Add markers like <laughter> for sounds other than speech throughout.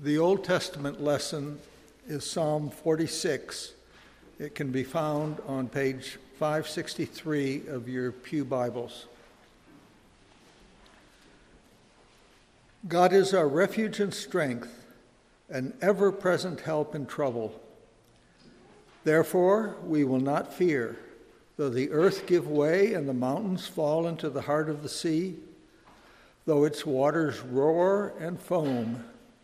The Old Testament lesson is Psalm 46. It can be found on page 563 of your Pew Bibles. God is our refuge and strength, an ever present help in trouble. Therefore, we will not fear, though the earth give way and the mountains fall into the heart of the sea, though its waters roar and foam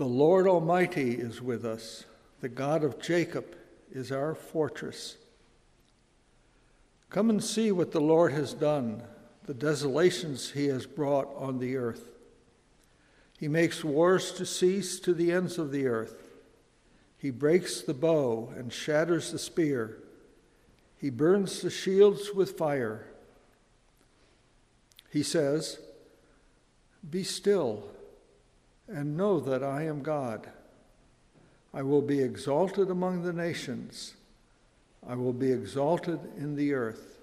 The Lord Almighty is with us. The God of Jacob is our fortress. Come and see what the Lord has done, the desolations he has brought on the earth. He makes wars to cease to the ends of the earth. He breaks the bow and shatters the spear. He burns the shields with fire. He says, Be still and know that I am God. I will be exalted among the nations, I will be exalted in the earth.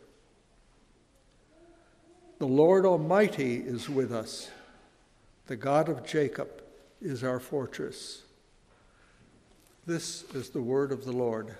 The Lord Almighty is with us, the God of Jacob is our fortress. This is the word of the Lord.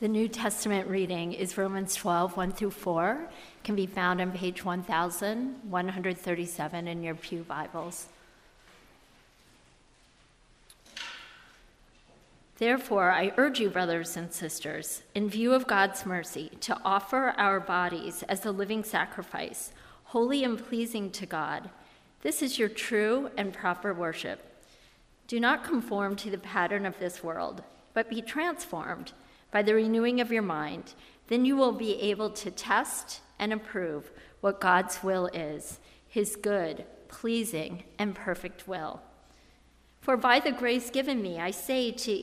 The New Testament reading is Romans 12, 1 through 4, can be found on page 1137 in your Pew Bibles. Therefore, I urge you, brothers and sisters, in view of God's mercy, to offer our bodies as a living sacrifice, holy and pleasing to God. This is your true and proper worship. Do not conform to the pattern of this world, but be transformed by the renewing of your mind. Then you will be able to test and approve what God's will is, his good, pleasing, and perfect will. For by the grace given me, I say to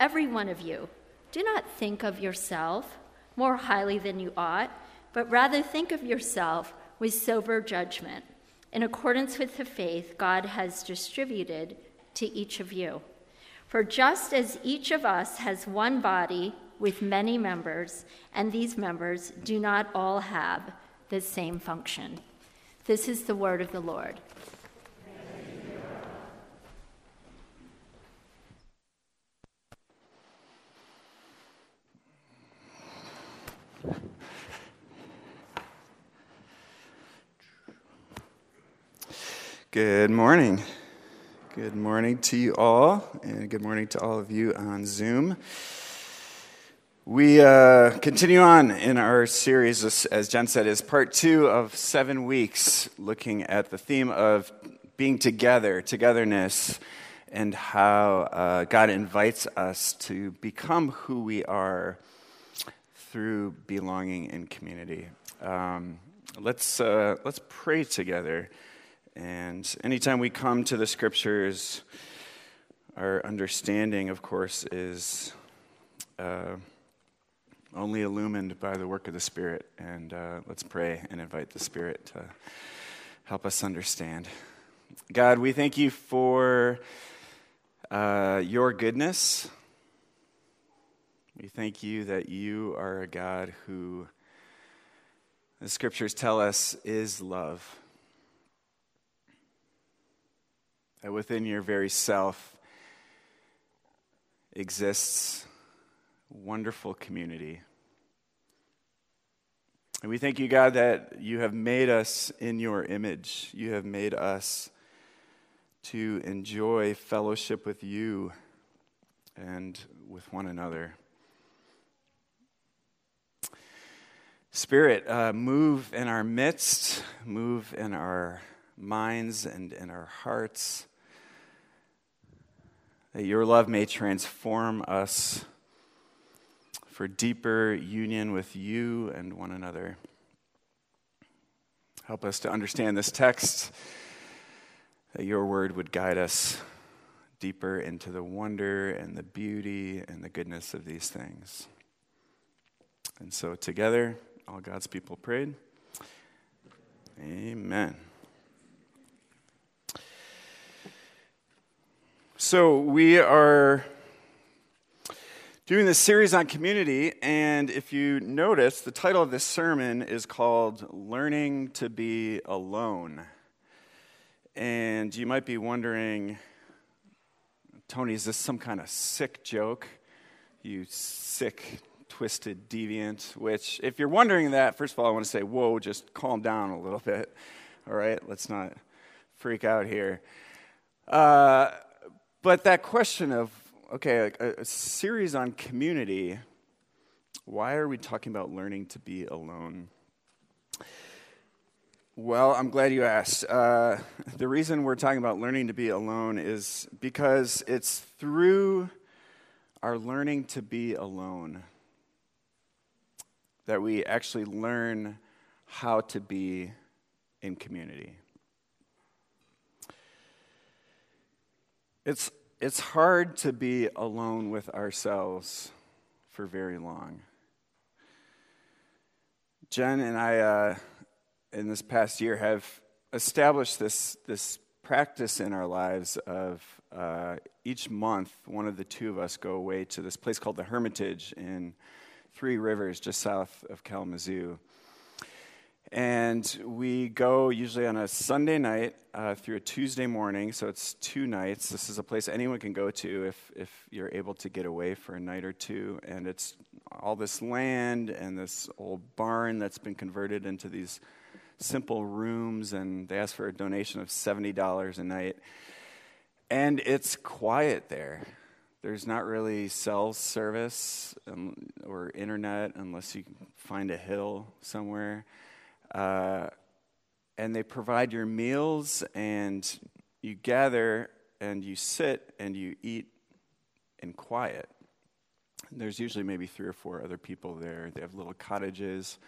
every one of you, do not think of yourself more highly than you ought, but rather think of yourself with sober judgment, in accordance with the faith God has distributed to each of you. For just as each of us has one body with many members, and these members do not all have the same function. This is the word of the Lord. Good morning. Good morning to you all, and good morning to all of you on Zoom. We uh, continue on in our series, as Jen said, is part two of seven weeks looking at the theme of being together, togetherness, and how uh, God invites us to become who we are through belonging in community. Um, let's, uh, let's pray together. And anytime we come to the scriptures, our understanding, of course, is uh, only illumined by the work of the Spirit. And uh, let's pray and invite the Spirit to help us understand. God, we thank you for uh, your goodness. We thank you that you are a God who, the scriptures tell us, is love that within your very self exists wonderful community. And we thank you, God, that you have made us in your image. You have made us to enjoy fellowship with you and with one another. Spirit, uh, move in our midst, move in our minds and in our hearts. That your love may transform us for deeper union with you and one another. Help us to understand this text, that your word would guide us deeper into the wonder and the beauty and the goodness of these things. And so, together, all God's people prayed. Amen. So, we are doing this series on community, and if you notice, the title of this sermon is called Learning to Be Alone. And you might be wondering, Tony, is this some kind of sick joke? You sick, twisted deviant. Which, if you're wondering that, first of all, I want to say, whoa, just calm down a little bit. All right, let's not freak out here. Uh, but that question of, okay, a, a series on community, why are we talking about learning to be alone? Well, I'm glad you asked. Uh, the reason we're talking about learning to be alone is because it's through our learning to be alone that we actually learn how to be in community. It's, it's hard to be alone with ourselves for very long. Jen and I, uh, in this past year, have established this, this practice in our lives of uh, each month, one of the two of us go away to this place called the Hermitage in Three Rivers, just south of Kalamazoo. And we go usually on a Sunday night uh, through a Tuesday morning, so it's two nights. This is a place anyone can go to if, if you're able to get away for a night or two. And it's all this land and this old barn that's been converted into these simple rooms, and they ask for a donation of $70 a night. And it's quiet there. There's not really cell service um, or internet unless you find a hill somewhere. Uh, and they provide your meals, and you gather and you sit and you eat in quiet. There's usually maybe three or four other people there. They have little cottages.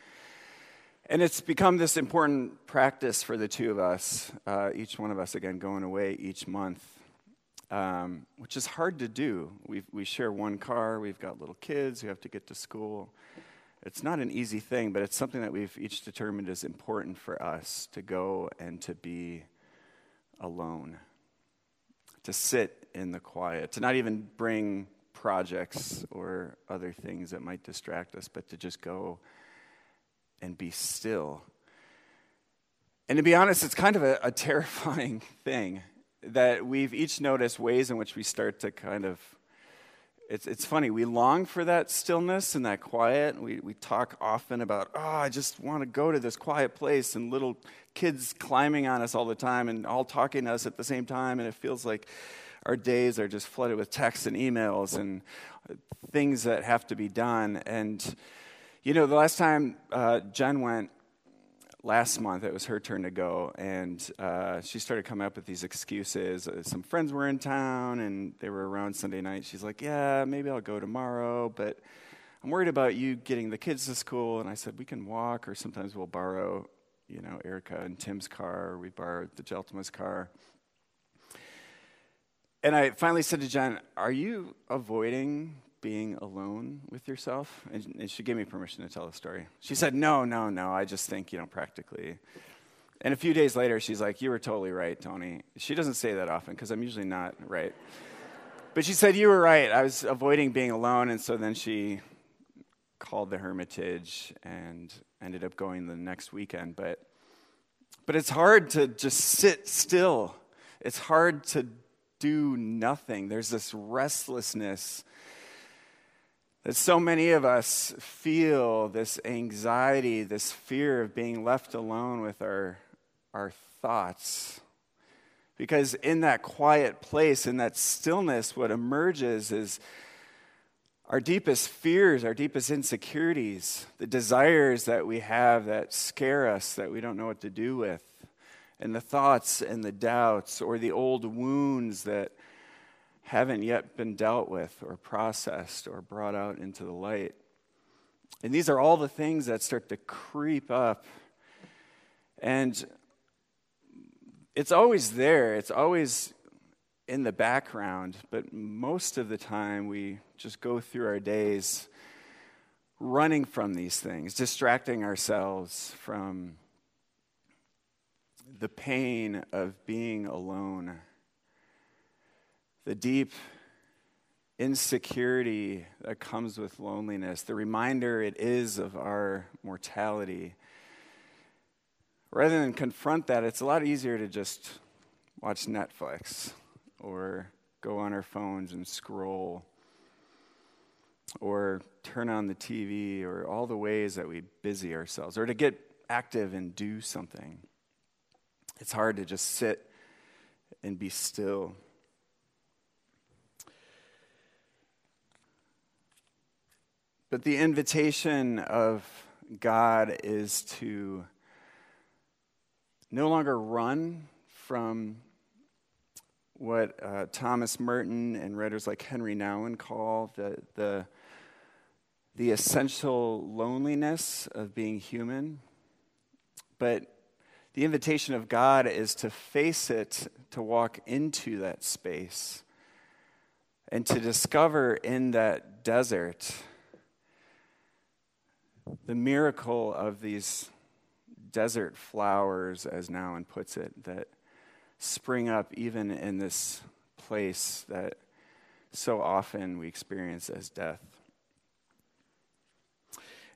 And it's become this important practice for the two of us, uh, each one of us, again, going away each month, um, which is hard to do. we we share one car, we've got little kids who have to get to school. It's not an easy thing, but it's something that we've each determined is important for us to go and to be alone, to sit in the quiet, to not even bring projects or other things that might distract us, but to just go and be still. And to be honest, it's kind of a, a <laughs> terrifying thing that we've each noticed ways in which we start to kind of it's, it's funny, we long for that stillness and that quiet. We, we talk often about, oh, I just want to go to this quiet place, and little kids climbing on us all the time and all talking to us at the same time, and it feels like our days are just flooded with texts and emails and things that have to be done. And, you know, the last time uh, Jen went last month it was her turn to go and uh, she started coming up with these excuses. Uh, some friends were in town and they were around sunday night. She's like yeah maybe i'll go tomorrow but i'm worried about you getting the kids to school. And i said we can walk or sometimes we'll borrow you know erica and tim's car we borrowed the geltima's car. And i finally said to jen are you avoiding being alone with yourself? And, she gave me permission to tell the story. She said, No, no, no. I just think, you know, practically. And a few days later, she's like, You were totally right, Tony. She doesn't say that often because I'm usually not right. But she said, You were right. I was avoiding being alone. And so then she called the Hermitage and ended up going the next weekend. But, but it's hard to just sit still, it's hard to do nothing. There's this restlessness that so many of us feel this anxiety, this fear of being left alone with our, our thoughts. Because in that quiet place, in that stillness, what emerges is our deepest fears, our deepest insecurities, the desires that we have that scare us, that we don't know what to do with. and the thoughts and the doubts or the old wounds that haven't yet been dealt with or processed or brought out into the light. And these are all the things that start to creep up. And it's always there, it's always in the background, but most of the time we just go through our days running from these things, distracting ourselves from the pain of being alone, the deep insecurity that comes with loneliness, the reminder it is of our mortality. Rather than confront that, it's a lot easier to just watch Netflix or go on our phones and scroll or turn on the TV or all the ways that we busy ourselves or to get active and do something. It's hard to just sit and be still. But the invitation of God is to no longer run from what uh, Thomas Merton and writers like Henri Nouwen call the, the, the essential loneliness of being human. But the invitation of God is to face it, to walk into that space, and to discover in that desert the miracle of these desert flowers, as Nouwen puts it, that spring up even in this place that so often we experience as death.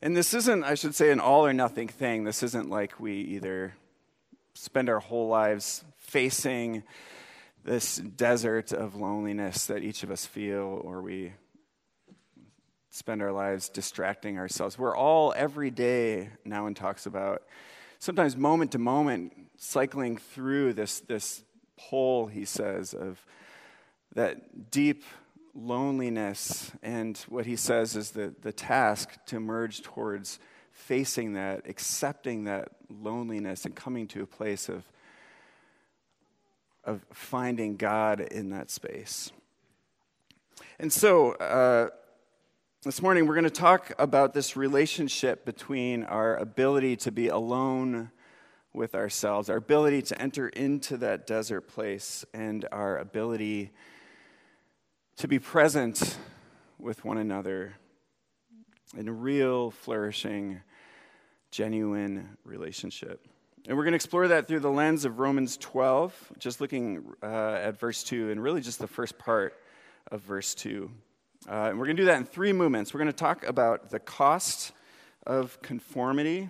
And this isn't, I should say, an all or nothing thing. This isn't like we either spend our whole lives facing this desert of loneliness that each of us feel, or we spend our lives distracting ourselves. We're all every day, Nouwen talks about, sometimes moment to moment, cycling through this, this pole, he says, of that deep loneliness. And what he says is the, the task to merge towards facing that, accepting that loneliness, and coming to a place of, of finding God in that space. And so, uh, this morning, we're going to talk about this relationship between our ability to be alone with ourselves, our ability to enter into that desert place, and our ability to be present with one another in a real, flourishing, genuine relationship. And we're going to explore that through the lens of Romans 12, just looking uh, at verse 2, and really just the first part of verse 2. Uh, and we're going to do that in three movements. We're going to talk about the cost of conformity,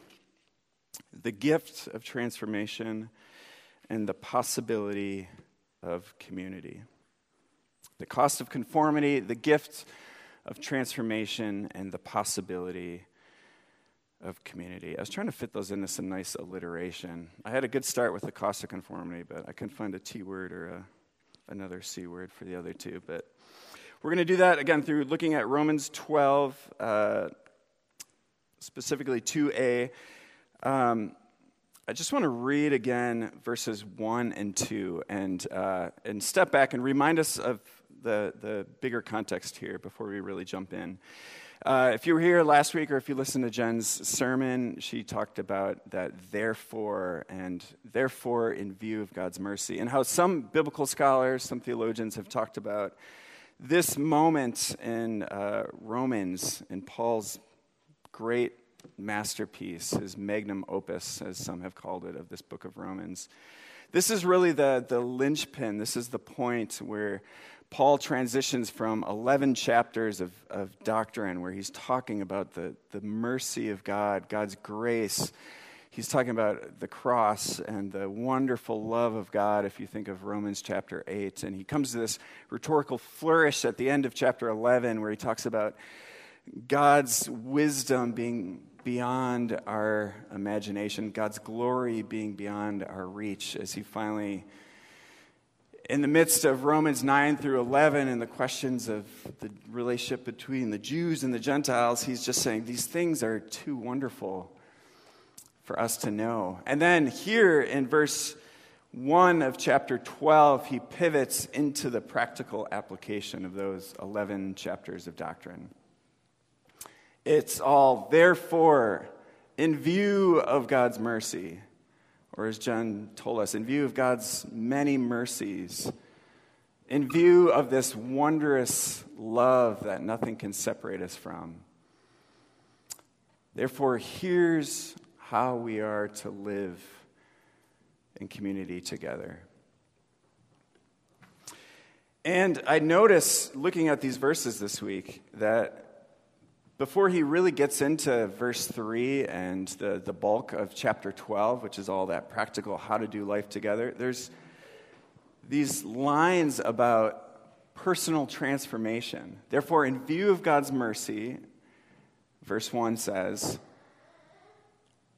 the gift of transformation, and the possibility of community. The cost of conformity, the gift of transformation, and the possibility of community. I was trying to fit those into some nice alliteration. I had a good start with the cost of conformity, but I couldn't find a T word or a, another C word for the other two. But we're going to do that again through looking at Romans 12, uh, specifically 2a. Um, I just want to read again verses 1 and 2 and, uh, and step back and remind us of the, the bigger context here before we really jump in. Uh, if you were here last week or if you listened to Jen's sermon, she talked about that therefore and therefore in view of God's mercy, and how some biblical scholars, some theologians have talked about this moment in uh, Romans, in Paul's great masterpiece, his magnum opus, as some have called it, of this book of Romans, this is really the, the linchpin. This is the point where Paul transitions from 11 chapters of, of doctrine, where he's talking about the, the mercy of God, God's grace he's talking about the cross and the wonderful love of God, if you think of Romans chapter 8. And he comes to this rhetorical flourish at the end of chapter 11 where he talks about God's wisdom being beyond our imagination, God's glory being beyond our reach, as he finally, in the midst of Romans 9 through 11 and the questions of the relationship between the Jews and the Gentiles, he's just saying these things are too wonderful for us to know. And then here in verse 1 of chapter 12, he pivots into the practical application of those 11 chapters of doctrine. It's all, therefore, in view of God's mercy, or as John told us, in view of God's many mercies, in view of this wondrous love that nothing can separate us from. Therefore, here's how we are to live in community together. And I notice looking at these verses this week that before he really gets into verse 3 and the, the bulk of chapter 12, which is all that practical how to do life together, there's these lines about personal transformation. Therefore, in view of God's mercy, verse 1 says,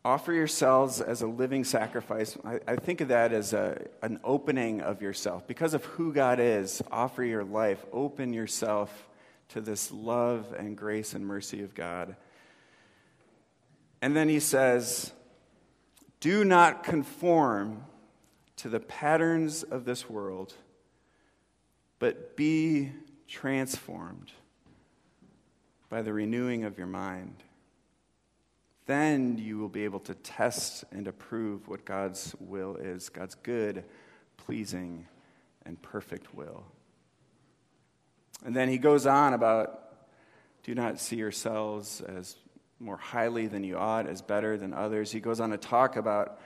Offer yourselves as a living sacrifice. I, I think of that as a, an opening of yourself. Because of who God is, offer your life, open yourself to this love and grace and mercy of God. And then he says, Do not conform to the patterns of this world, but be transformed by the renewing of your mind. Then you will be able to test and approve what God's will is God's good, pleasing, and perfect will. And then he goes on about do not see yourselves as more highly than you ought, as better than others. He goes on to talk about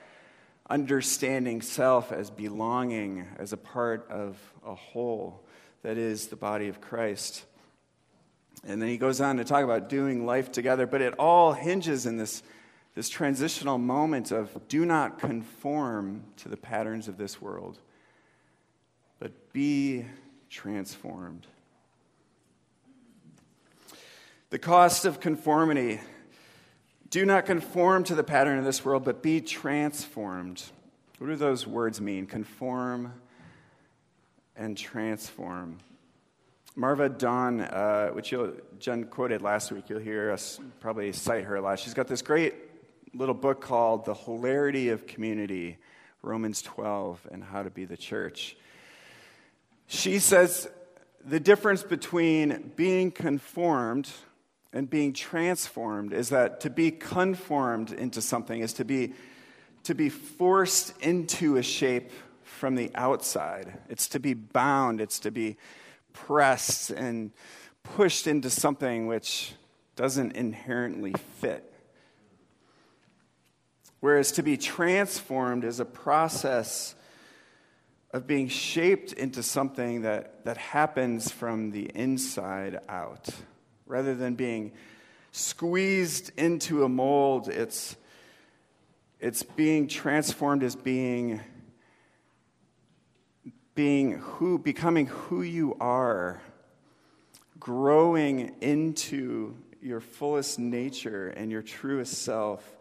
understanding self as belonging, as a part of a whole that is the body of Christ. And then he goes on to talk about doing life together, but it all hinges in this, this transitional moment of do not conform to the patterns of this world, but be transformed. The cost of conformity. Do not conform to the pattern of this world, but be transformed. What do those words mean? Conform and transform. Marva Dawn, uh, which Jen quoted last week, you'll hear us probably cite her a lot. She's got this great little book called The Hilarity of Community Romans 12 and How to Be the Church. She says the difference between being conformed and being transformed is that to be conformed into something is to be, to be forced into a shape from the outside. It's to be bound, it's to be pressed and pushed into something which doesn't inherently fit. Whereas to be transformed is a process of being shaped into something that, that happens from the inside out rather than being squeezed into a mold, it's, it's being transformed as being, being who, becoming who you are, growing into your fullest nature and your truest self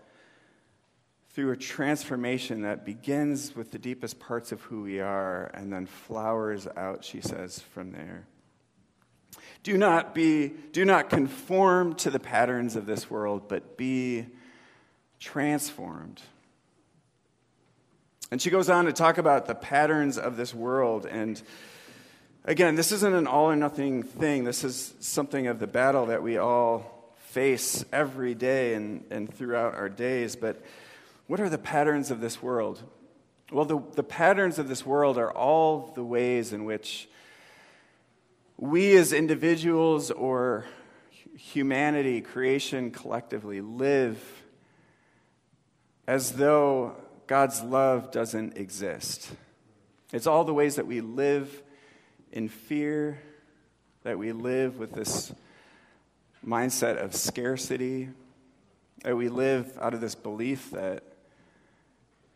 through a transformation that begins with the deepest parts of who we are and then flowers out, she says, from there. Do not be, do not conform to the patterns of this world, but be transformed. And she goes on to talk about the patterns of this world. And again, this isn't an all or nothing thing. This is something of the battle that we all face every day and, and throughout our days. But what are the patterns of this world? Well, the, the patterns of this world are all the ways in which we as individuals or humanity, creation collectively, live as though God's love doesn't exist. It's all the ways that we live in fear, that we live with this mindset of scarcity, that we live out of this belief that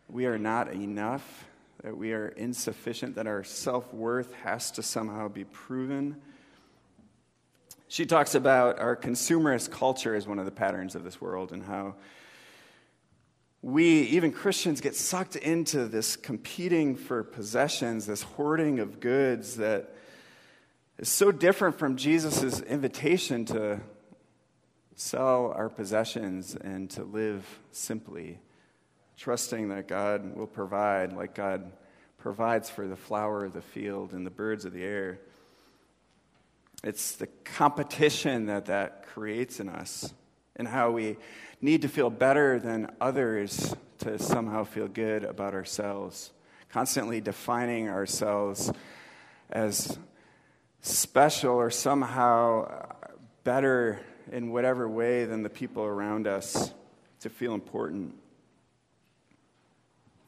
we are not enough, that we are insufficient, that our self worth has to somehow be proven. She talks about our consumerist culture as one of the patterns of this world and how we, even Christians, get sucked into this competing for possessions, this hoarding of goods that is so different from Jesus' invitation to sell our possessions and to live simply trusting that God will provide like God provides for the flower of the field and the birds of the air. It's the competition that that creates in us and how we need to feel better than others to somehow feel good about ourselves. Constantly defining ourselves as special or somehow better in whatever way than the people around us to feel important.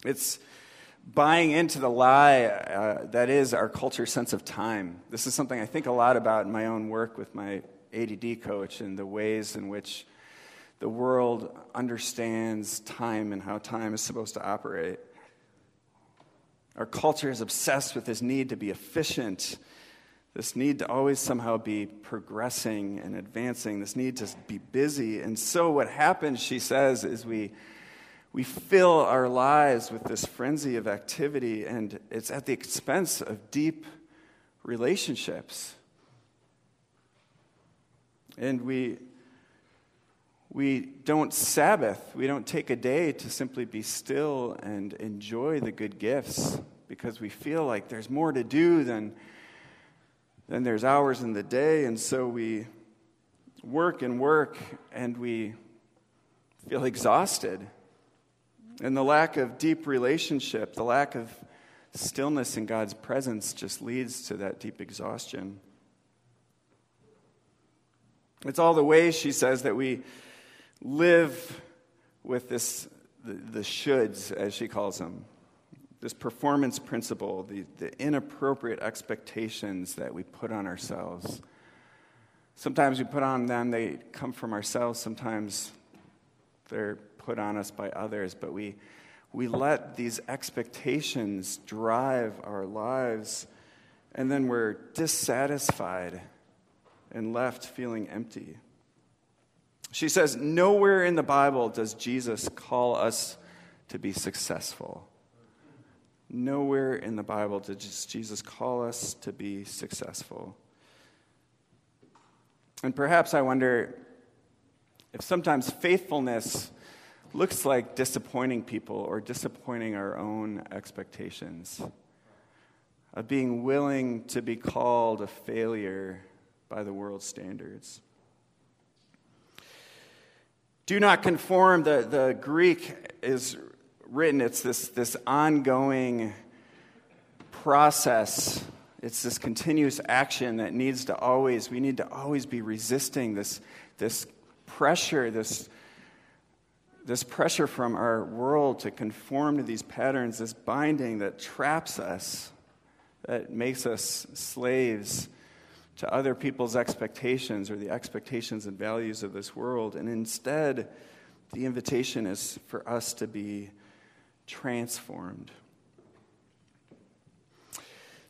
It's buying into the lie uh, that is our culture sense of time. This is something I think a lot about in my own work with my ADD coach and the ways in which the world understands time and how time is supposed to operate. Our culture is obsessed with this need to be efficient, this need to always somehow be progressing and advancing, this need to be busy. And so, what happens, she says, is we, we fill our lives with this frenzy of activity, and it's at the expense of deep relationships. And we we don't Sabbath. We don't take a day to simply be still and enjoy the good gifts because we feel like there's more to do than, than there's hours in the day. And so we work and work and we feel exhausted. And the lack of deep relationship, the lack of stillness in God's presence just leads to that deep exhaustion. It's all the ways, she says, that we live with this, the, the shoulds, as she calls them, this performance principle, the, the inappropriate expectations that we put on ourselves. Sometimes we put on them, they come from ourselves, sometimes they're put on us by others, but we, we let these expectations drive our lives, and then we're dissatisfied and left feeling empty. She says, Nowhere in the Bible does Jesus call us to be successful. Nowhere in the Bible does Jesus call us to be successful. And perhaps I wonder if sometimes faithfulness looks like disappointing people or disappointing our own expectations, of being willing to be called a failure by the world's standards. Do not conform, the, the Greek is written, it's this, this ongoing process. It's this continuous action that needs to always, we need to always be resisting this, this pressure, this, this pressure from our world to conform to these patterns, this binding that traps us, that makes us slaves to other people's expectations or the expectations and values of this world. And instead, the invitation is for us to be transformed.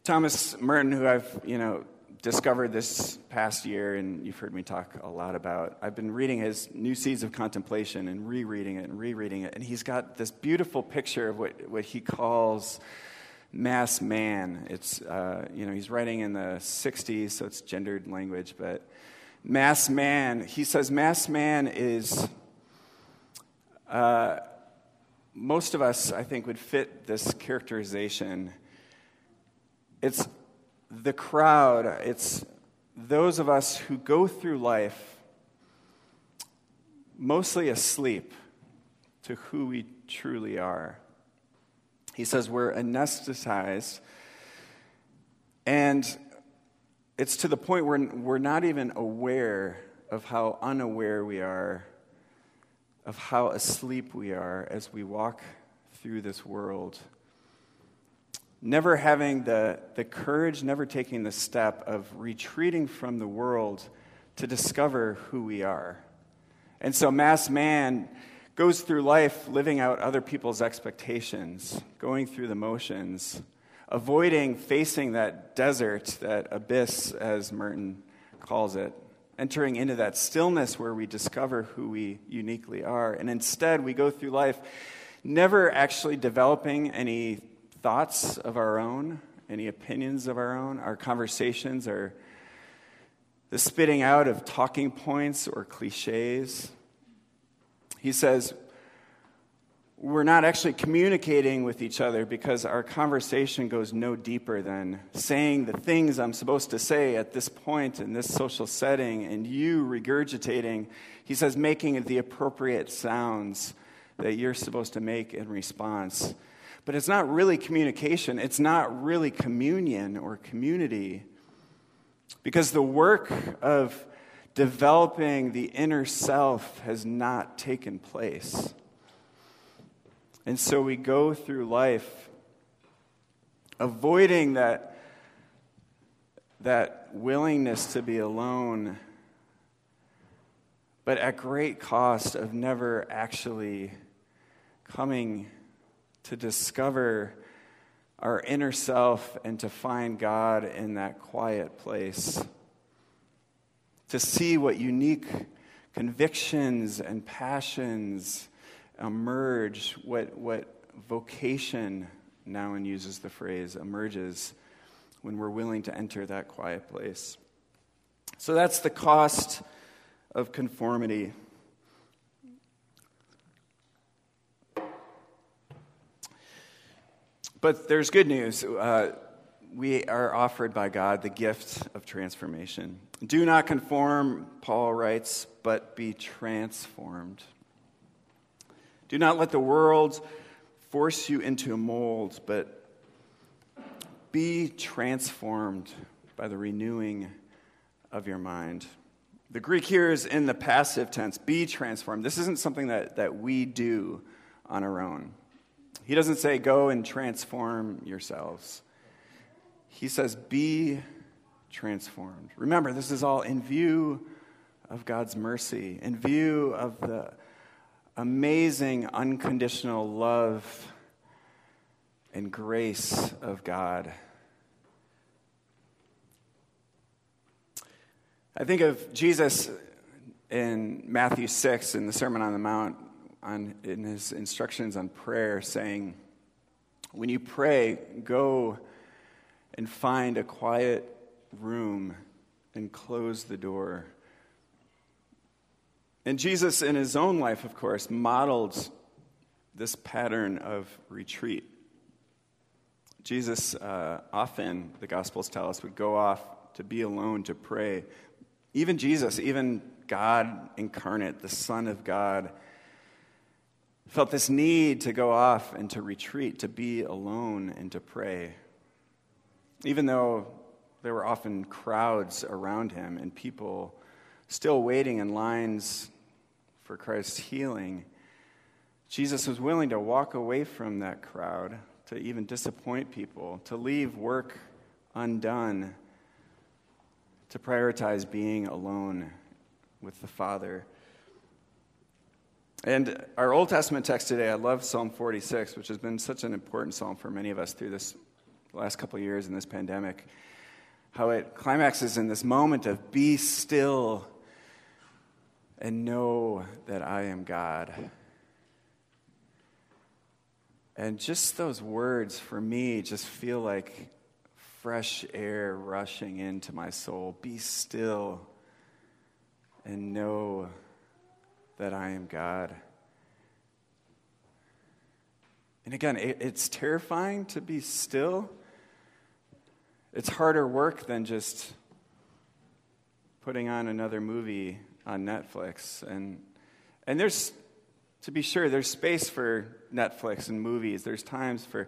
Thomas Merton, who I've, you know, discovered this past year, and you've heard me talk a lot about. I've been reading his New Seeds of Contemplation and rereading it and rereading it, and he's got this beautiful picture of what, what he calls mass man. It's, uh, you know, he's writing in the 60s, so it's gendered language, but mass man, he says mass man is, uh, most of us, I think, would fit this characterization. It's the crowd, it's those of us who go through life mostly asleep to who we truly are. He says we're anesthetized, and it's to the point where we're not even aware of how unaware we are, of how asleep we are as we walk through this world. Never having the, the courage, never taking the step of retreating from the world to discover who we are. And so, mass man goes through life living out other people's expectations, going through the motions, avoiding facing that desert, that abyss, as Merton calls it, entering into that stillness where we discover who we uniquely are. And instead, we go through life never actually developing any thoughts of our own, any opinions of our own. Our conversations are the spitting out of talking points or cliches he says, we're not actually communicating with each other because our conversation goes no deeper than saying the things I'm supposed to say at this point in this social setting and you regurgitating, he says, making the appropriate sounds that you're supposed to make in response. But it's not really communication, it's not really communion or community. Because the work of developing the inner self has not taken place. And so we go through life avoiding that, that willingness to be alone, but at great cost of never actually coming to discover our inner self and to find God in that quiet place. To see what unique convictions and passions emerge, what, what vocation, Nouwen uses the phrase, emerges when we're willing to enter that quiet place. So that's the cost of conformity. But there's good news. Uh, we are offered by God the gift of transformation. Do not conform, Paul writes, but be transformed. Do not let the world force you into a mold, but be transformed by the renewing of your mind. The Greek here is in the passive tense be transformed. This isn't something that, that we do on our own. He doesn't say go and transform yourselves. He says be transformed. Remember, this is all in view of God's mercy, in view of the amazing unconditional love and grace of God. I think of Jesus in Matthew 6 in the Sermon on the Mount on, in his instructions on prayer saying, When you pray, go and find a quiet room and close the door and Jesus, in his own life, of course, modeled this pattern of retreat. Jesus uh, often, the Gospels tell us, would go off to be alone to pray. Even Jesus, even God incarnate, the Son of God, felt this need to go off and to retreat, to be alone and to pray. Even though there were often crowds around him and people still waiting in lines for Christ's healing, Jesus was willing to walk away from that crowd, to even disappoint people, to leave work undone, to prioritize being alone with the Father. And our Old Testament text today, I love Psalm 46, which has been such an important psalm for many of us through this last couple years in this pandemic. How it climaxes in this moment of be still and know that I am God. And just those words for me just feel like fresh air rushing into my soul. Be still and know that I am God. And again, it's terrifying to be still. It's harder work than just putting on another movie on Netflix. And, and there's, to be sure, there's space for Netflix and movies. There's times for,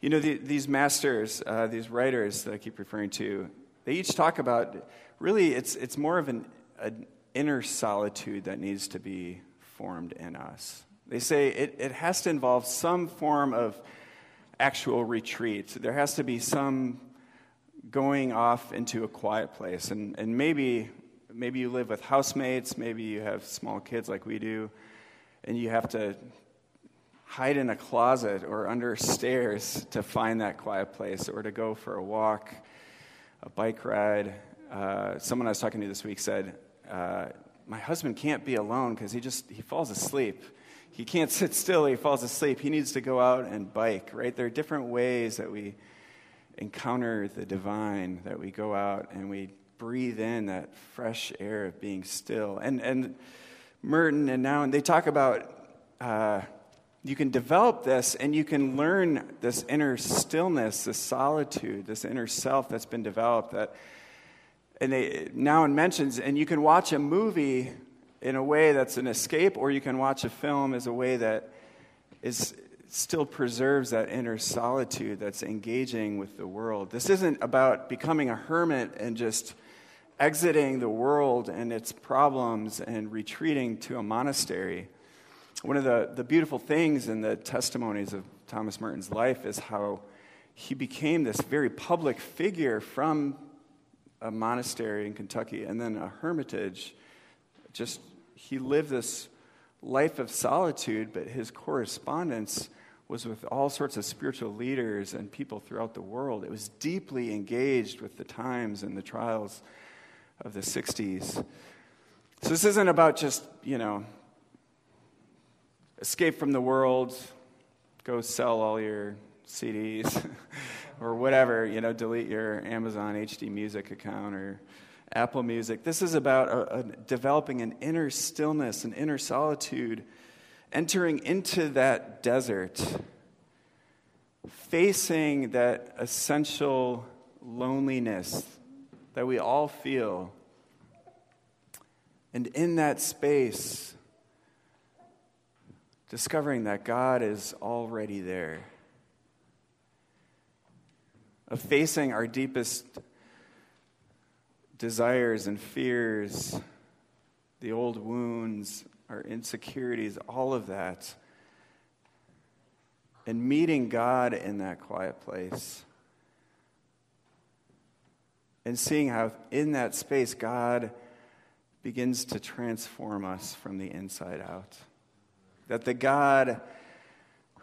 you know, the, these masters, uh, these writers that I keep referring to, they each talk about really it's, it's more of an, an inner solitude that needs to be formed in us. They say it, it has to involve some form of actual retreat. There has to be some going off into a quiet place. And, and maybe maybe you live with housemates, maybe you have small kids like we do, and you have to hide in a closet or under stairs to find that quiet place or to go for a walk, a bike ride. Uh, someone I was talking to this week said, uh, my husband can't be alone because he just he falls asleep he can't <laughs> sit still he falls asleep he needs to go out and bike right there are different ways that we encounter the divine that we go out and we breathe in that fresh air of being still. And, and Merton and Nouwen, and they talk about uh, you can develop this and you can learn this inner stillness, this solitude, this inner self that's been developed that and they now and mentions and you can watch a movie in a way that's an escape or you can watch a film as a way that is still preserves that inner solitude that's engaging with the world. This isn't about becoming a hermit and just exiting the world and its problems and retreating to a monastery. One of the, the beautiful things in the testimonies of Thomas Merton's life is how he became this very public figure from a monastery in Kentucky and then a hermitage. Just, he lived this life of solitude, but his correspondence was with all sorts of spiritual leaders and people throughout the world. It was deeply engaged with the times and the trials of the 60s. So this isn't about just, you know, escape from the world, go sell all your CDs <laughs> or whatever, you know, delete your Amazon HD Music account or Apple Music. This is about a, a developing an inner stillness, an inner solitude, entering into that desert, facing that essential loneliness that we all feel. And in that space, discovering that God is already there, of facing our deepest desires and fears, the old wounds, our insecurities, all of that, and meeting God in that quiet place and seeing how in that space God begins to transform us from the inside out. That the God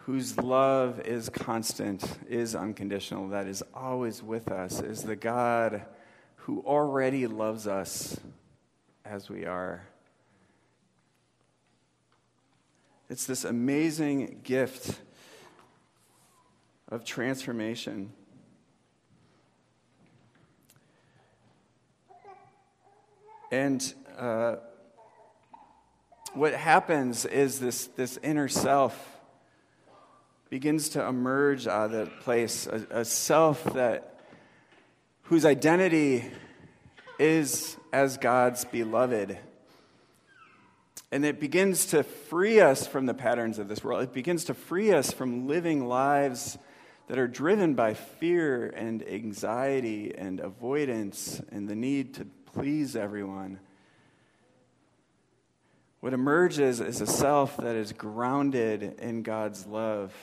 whose love is constant, is unconditional, that is always with us, is the God who already loves us as we are. It's this amazing gift of transformation. And uh, what happens is this, this inner self begins to emerge out of place, a, a self that whose identity is as God's beloved. And it begins to free us from the patterns of this world. It begins to free us from living lives that are driven by fear and anxiety and avoidance and the need to please everyone. What emerges is a self that is grounded in God's love.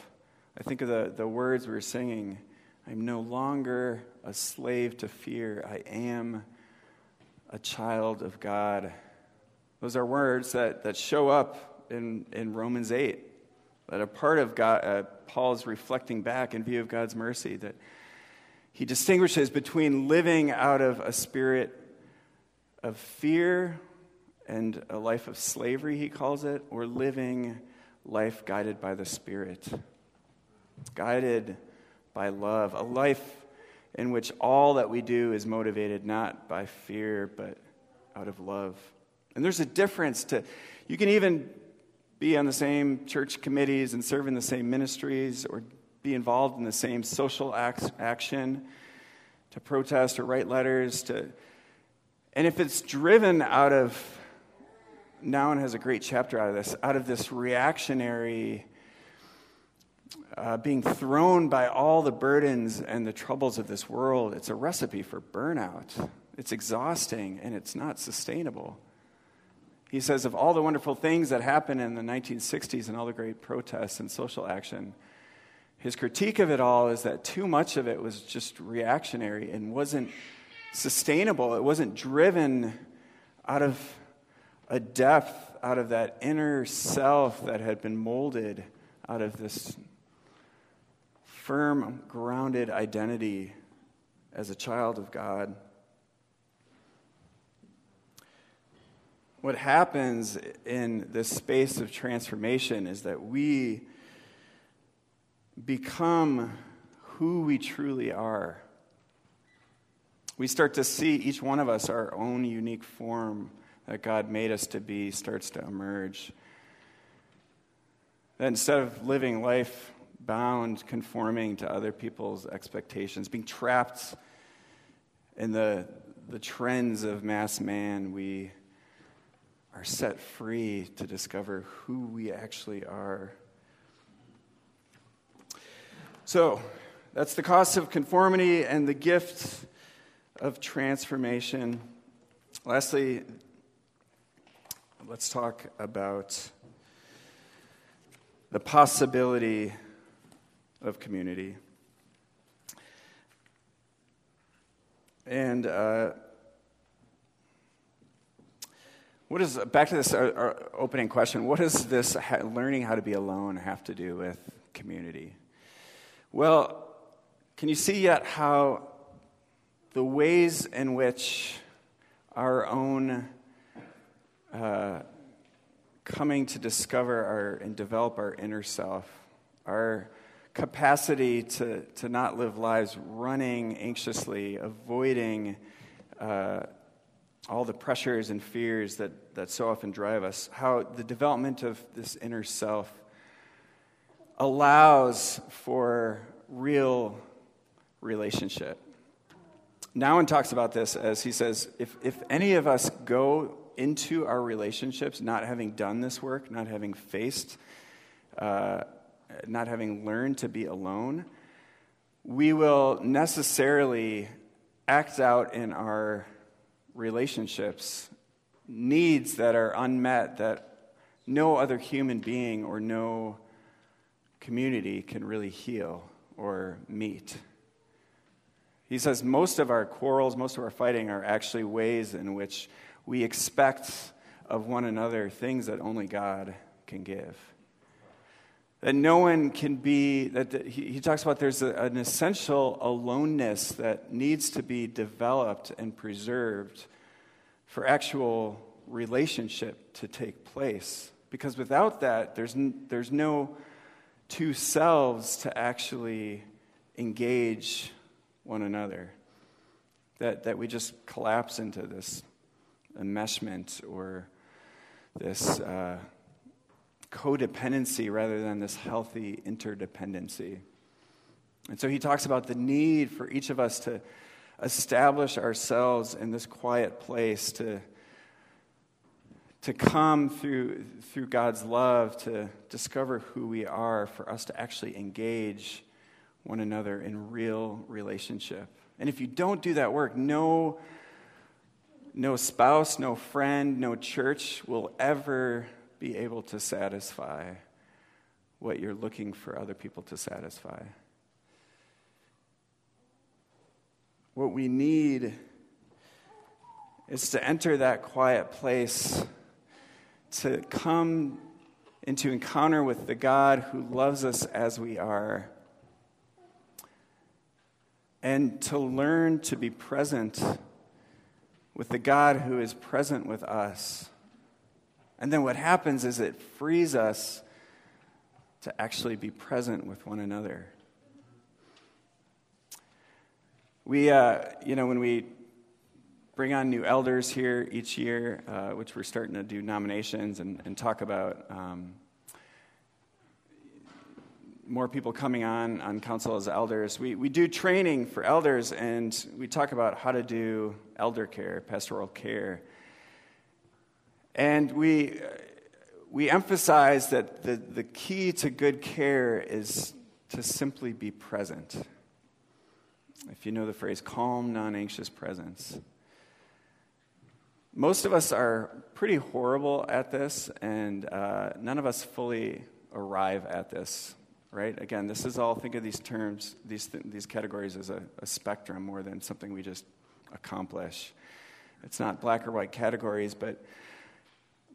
I think of the, the words we are singing I'm no longer a slave to fear, I am a child of God. Those are words that, that show up in, in Romans 8, that are part of God, uh, Paul's reflecting back in view of God's mercy, that he distinguishes between living out of a spirit of fear and a life of slavery, he calls it, or living life guided by the Spirit, guided by love, a life in which all that we do is motivated not by fear, but out of love. And there's a difference to, you can even be on the same church committees and serve in the same ministries or be involved in the same social action to protest or write letters to and if it's driven out of, Nouwen has a great chapter out of this, out of this reactionary, uh, being thrown by all the burdens and the troubles of this world, it's a recipe for burnout. It's exhausting and it's not sustainable. He says, of all the wonderful things that happened in the 1960s and all the great protests and social action, his critique of it all is that too much of it was just reactionary and wasn't sustainable. It wasn't driven out of a depth, out of that inner self that had been molded out of this firm, grounded identity as a child of God. What happens in this space of transformation is that we become who we truly are we start to see each one of us, our own unique form that God made us to be, starts to emerge. That instead of living life bound, conforming to other people's expectations, being trapped in the, the trends of mass man, we are set free to discover who we actually are. So, that's the cost of conformity and the gift of transformation. Lastly, let's talk about the possibility of community. And uh, what is, back to this uh, our opening question, what does this ha- learning how to be alone have to do with community? Well, can you see yet how the ways in which our own uh, coming to discover our, and develop our inner self, our capacity to, to not live lives running anxiously, avoiding uh, all the pressures and fears that, that so often drive us, how the development of this inner self allows for real relationship. Nouwen talks about this as he says if, if any of us go into our relationships not having done this work, not having faced uh, not having learned to be alone, we will necessarily act out in our relationships needs that are unmet that no other human being or no community can really heal or meet. He says most of our quarrels, most of our fighting are actually ways in which we expect of one another things that only God can give. That no one can be, that the, he, he, talks about there's a, an essential aloneness that needs to be developed and preserved for actual relationship to take place. Because without that, there's, n- there's no two selves to actually engage one another. That, that we just collapse into this enmeshment or this. Uh, codependency rather than this healthy interdependency. And so he talks about the need for each of us to establish ourselves in this quiet place, to, to come through, through God's love, to discover who we are, for us to actually engage one another in real relationship. And if you don't do that work, no, no spouse, no friend, no church will ever be able to satisfy what you're looking for other people to satisfy. What we need is to enter that quiet place, to come into encounter with the God who loves us as we are, and to learn to be present with the God who is present with us. And then what happens is it frees us to actually be present with one another. We, uh, you know, when we bring on new elders here each year, uh, which we're starting to do nominations and, and talk about um, more people coming on on council as elders. We, we do training for elders and we talk about how to do elder care, pastoral care. And we, we emphasize that the, the key to good care is to simply be present. If you know the phrase, calm, non anxious presence. Most of us are pretty horrible at this, and uh, none of us fully arrive at this, right? Again, this is all, think of these terms, these, th- these categories as a, a spectrum more than something we just accomplish. It's not black or white categories, but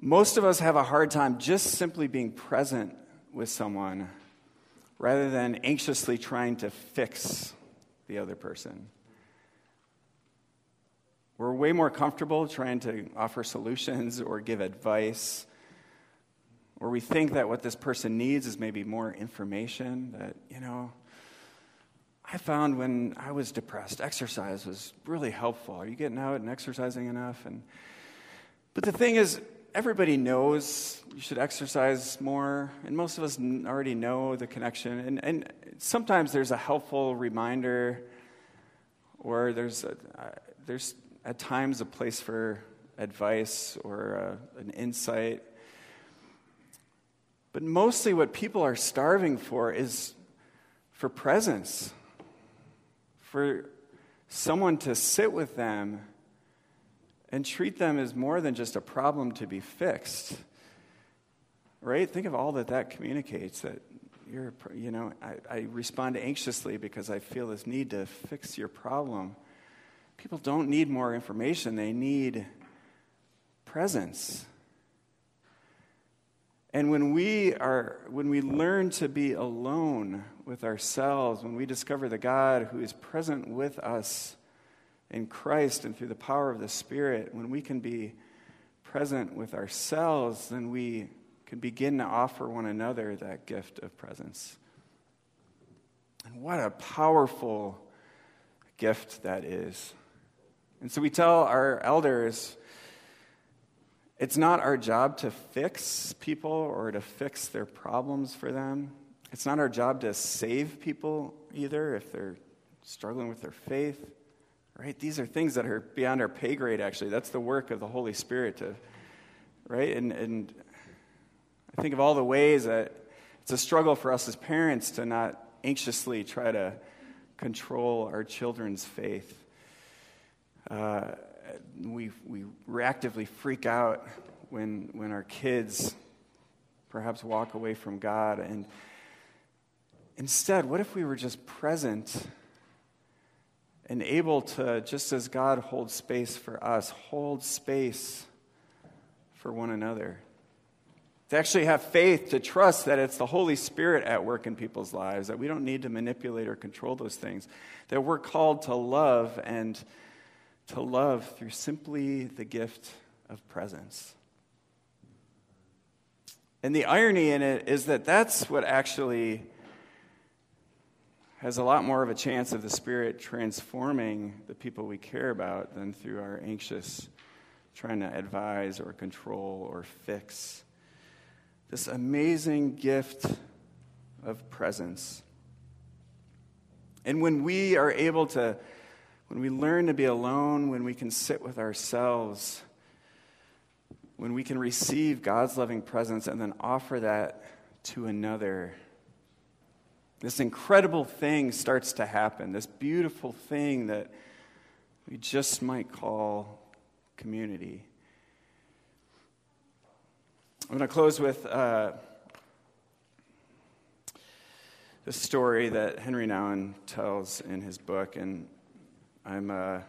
most of us have a hard time just simply being present with someone rather than anxiously trying to fix the other person. We're way more comfortable trying to offer solutions or give advice, or we think that what this person needs is maybe more information that, you know, I found when I was depressed, exercise was really helpful. Are you getting out and exercising enough? And, but the thing is, everybody knows you should exercise more, and most of us already know the connection. And, and sometimes there's a helpful reminder, or there's, a, there's at times a place for advice or uh, an insight. But mostly, what people are starving for is for presence, for someone to sit with them and treat them as more than just a problem to be fixed. Right? Think of all that that communicates that you're, you know, I, I respond anxiously because I feel this need to fix your problem. People don't need more information, they need presence. And when we are when we learn to be alone with ourselves, when we discover the God who is present with us in Christ and through the power of the Spirit, when we can be present with ourselves, then we can begin to offer one another that gift of presence. And what a powerful gift that is. And so we tell our elders it's not our job to fix people or to fix their problems for them. It's not our job to save people either if they're struggling with their faith. Right? These are things that are beyond our pay grade, actually. That's the work of the Holy Spirit to, right? And, and I think of all the ways that it's a struggle for us as parents to not anxiously try to control our children's faith. Uh, we, we reactively freak out when, when our kids perhaps walk away from God. And instead, what if we were just present and able to, just as God holds space for us, hold space for one another? To actually have faith, to trust that it's the Holy Spirit at work in people's lives, that we don't need to manipulate or control those things, that we're called to love and to love through simply the gift of presence. And the irony in it is that that's what actually has a lot more of a chance of the Spirit transforming the people we care about than through our anxious trying to advise or control or fix. This amazing gift of presence. And when we are able to when we learn to be alone, when we can sit with ourselves, when we can receive God's loving presence and then offer that to another, this incredible thing starts to happen. This beautiful thing that we just might call community. I'm going to close with uh, the story that Henri Nouwen tells in his book. And I'm, uh, in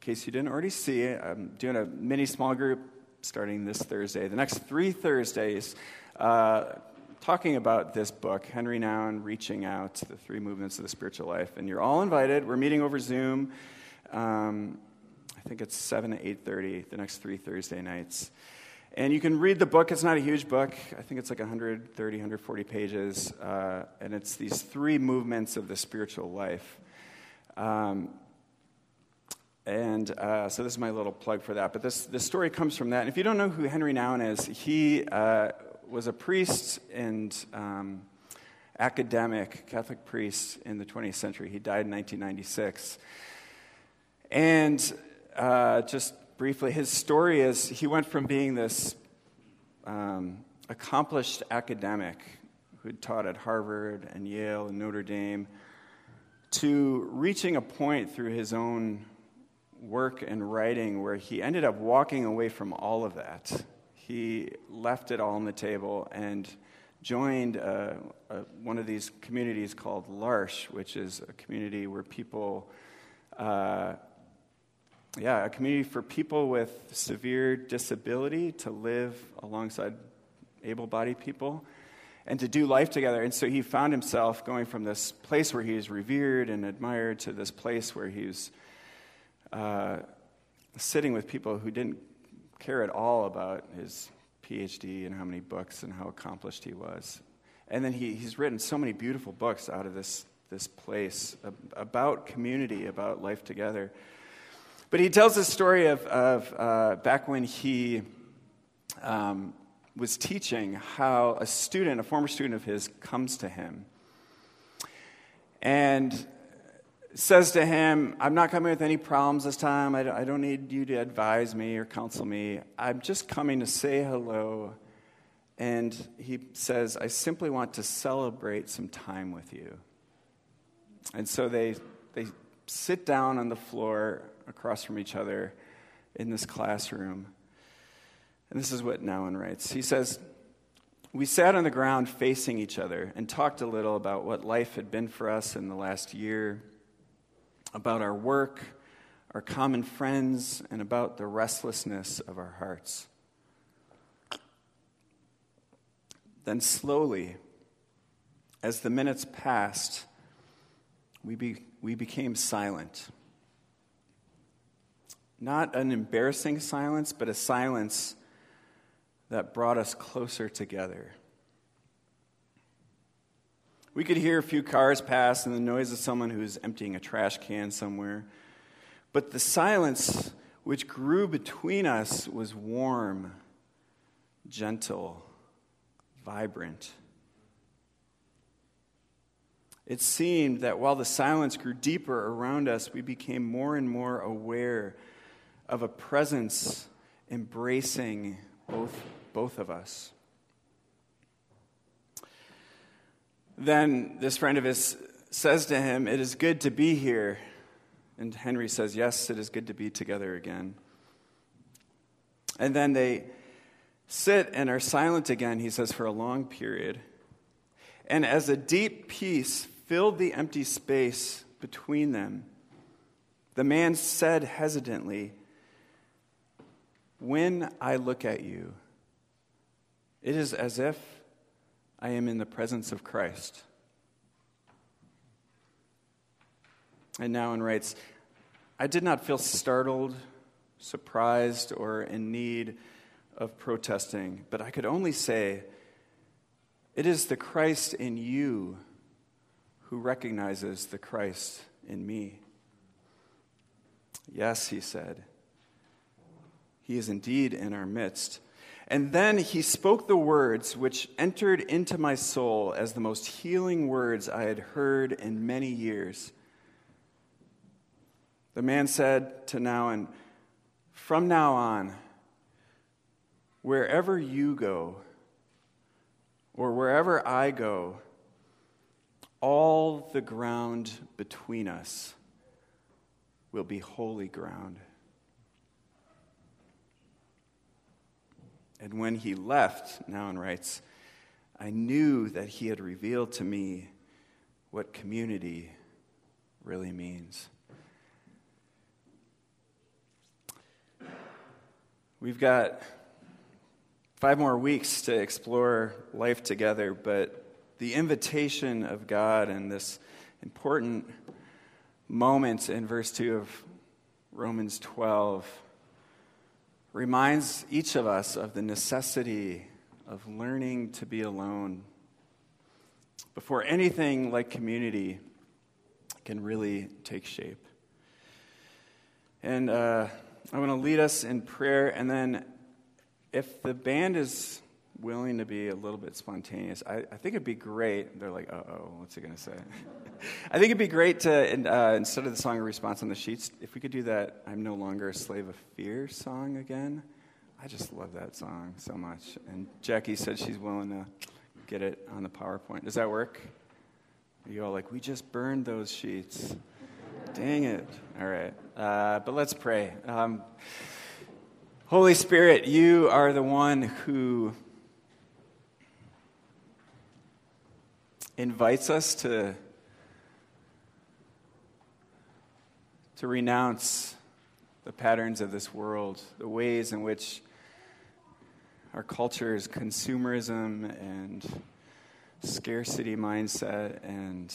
case you didn't already see it, I'm doing a mini small group starting this Thursday. The next three Thursdays, uh, talking about this book, Henri Nouwen, Reaching Out, the three movements of the spiritual life. And you're all invited. We're meeting over Zoom. Um, I think it's 7 to 8.30 the next three Thursday nights. And you can read the book. It's not a huge book. I think it's like 130, 140 pages. Uh, and it's these three movements of the spiritual life. Um, and uh, so this is my little plug for that. But this, this story comes from that. And if you don't know who Henri Nouwen is, he uh, was a priest and um, academic, Catholic priest in the 20th century. He died in 1996. And uh, just briefly, his story is he went from being this um, accomplished academic who'd taught at Harvard and Yale and Notre Dame to reaching a point through his own work and writing where he ended up walking away from all of that. He left it all on the table and joined uh, uh, one of these communities called L'Arche, which is a community where people, uh, yeah, a community for people with severe disability to live alongside able bodied people and to do life together. And so he found himself going from this place where he was revered and admired to this place where he was uh, sitting with people who didn't care at all about his PhD and how many books and how accomplished he was. And then he, he's written so many beautiful books out of this, this place about community, about life together. But he tells this story of, of uh, back when he um, was teaching how a student, a former student of his, comes to him and says to him, I'm not coming with any problems this time. I don't need you to advise me or counsel me. I'm just coming to say hello. And he says, I simply want to celebrate some time with you. And so they, they sit down on the floor across from each other in this classroom. And this is what Nouwen writes. He says, We sat on the ground facing each other and talked a little about what life had been for us in the last year, about our work, our common friends, and about the restlessness of our hearts. Then, slowly, as the minutes passed, we, be, we became silent. Not an embarrassing silence, but a silence that brought us closer together. We could hear a few cars pass and the noise of someone who was emptying a trash can somewhere. But the silence which grew between us was warm, gentle, vibrant. It seemed that while the silence grew deeper around us, we became more and more aware of a presence embracing both, both of us. Then this friend of his says to him, It is good to be here. And Henri says, Yes, it is good to be together again. And then they sit and are silent again, he says, for a long period. And as a deep peace filled the empty space between them, the man said hesitantly, When I look at you, it is as if I am in the presence of Christ. And Nouwen writes, I did not feel startled, surprised, or in need of protesting, but I could only say, It is the Christ in you who recognizes the Christ in me. Yes, he said, He is indeed in our midst. And then he spoke the words which entered into my soul as the most healing words I had heard in many years. The man said to Nouwen, From now on, wherever you go, or wherever I go, all the ground between us will be holy ground. And when he left, Nouwen writes, I knew that he had revealed to me what community really means. We've got five more weeks to explore life together, but the invitation of God and this important moment in verse 2 of Romans 12 reminds each of us of the necessity of learning to be alone before anything like community can really take shape. And uh, I want to lead us in prayer, and then if the band is willing to be a little bit spontaneous. I, I think it'd be great. They're like, oh, what's he going to say? <laughs> I think it'd be great to, uh, instead of the song response on the sheets, if we could do that I'm No Longer a Slave of Fear song again. I just love that song so much. And Jackie said she's willing to get it on the PowerPoint. Does that work? You all like, we just burned those sheets. Dang it. All right. Uh, but let's pray. Um, Holy Spirit, you are the one who invites us to, to renounce the patterns of this world, the ways in which our culture is consumerism and scarcity mindset and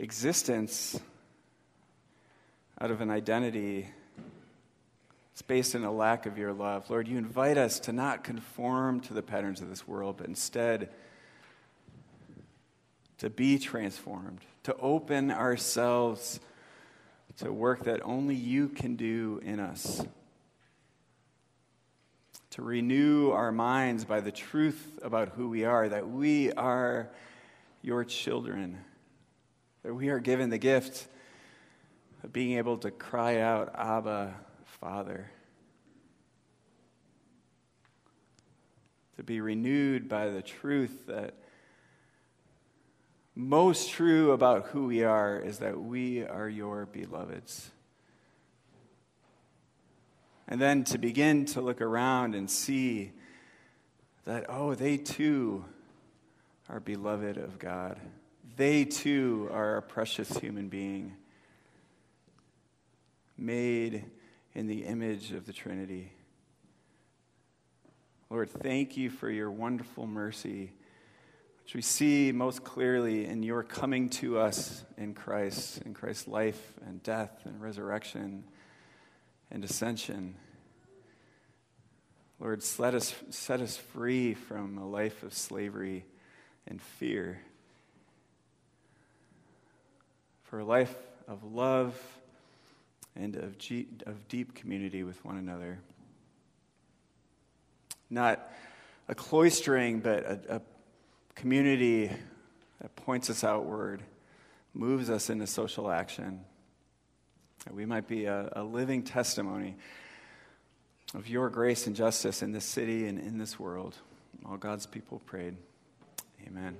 existence out of an identity it's based in a lack of your love. Lord, you invite us to not conform to the patterns of this world, but instead to be transformed, to open ourselves to work that only you can do in us. to renew our minds by the truth about who we are, that we are your children, that we are given the gift of being able to cry out, Abba, Father. To be renewed by the truth that most true about who we are is that we are your beloveds. And then to begin to look around and see that, oh, they too are beloved of God. They too are a precious human being made in the image of the Trinity. Lord, thank you for your wonderful mercy, which we see most clearly in your coming to us in Christ, in Christ's life and death and resurrection and ascension. Lord, let us, set us free from a life of slavery and fear for a life of love and of, G- of deep community with one another. Not a cloistering, but a, a community that points us outward, moves us into social action. That we might be a, a living testimony of your grace and justice in this city and in this world. All God's people prayed. Amen.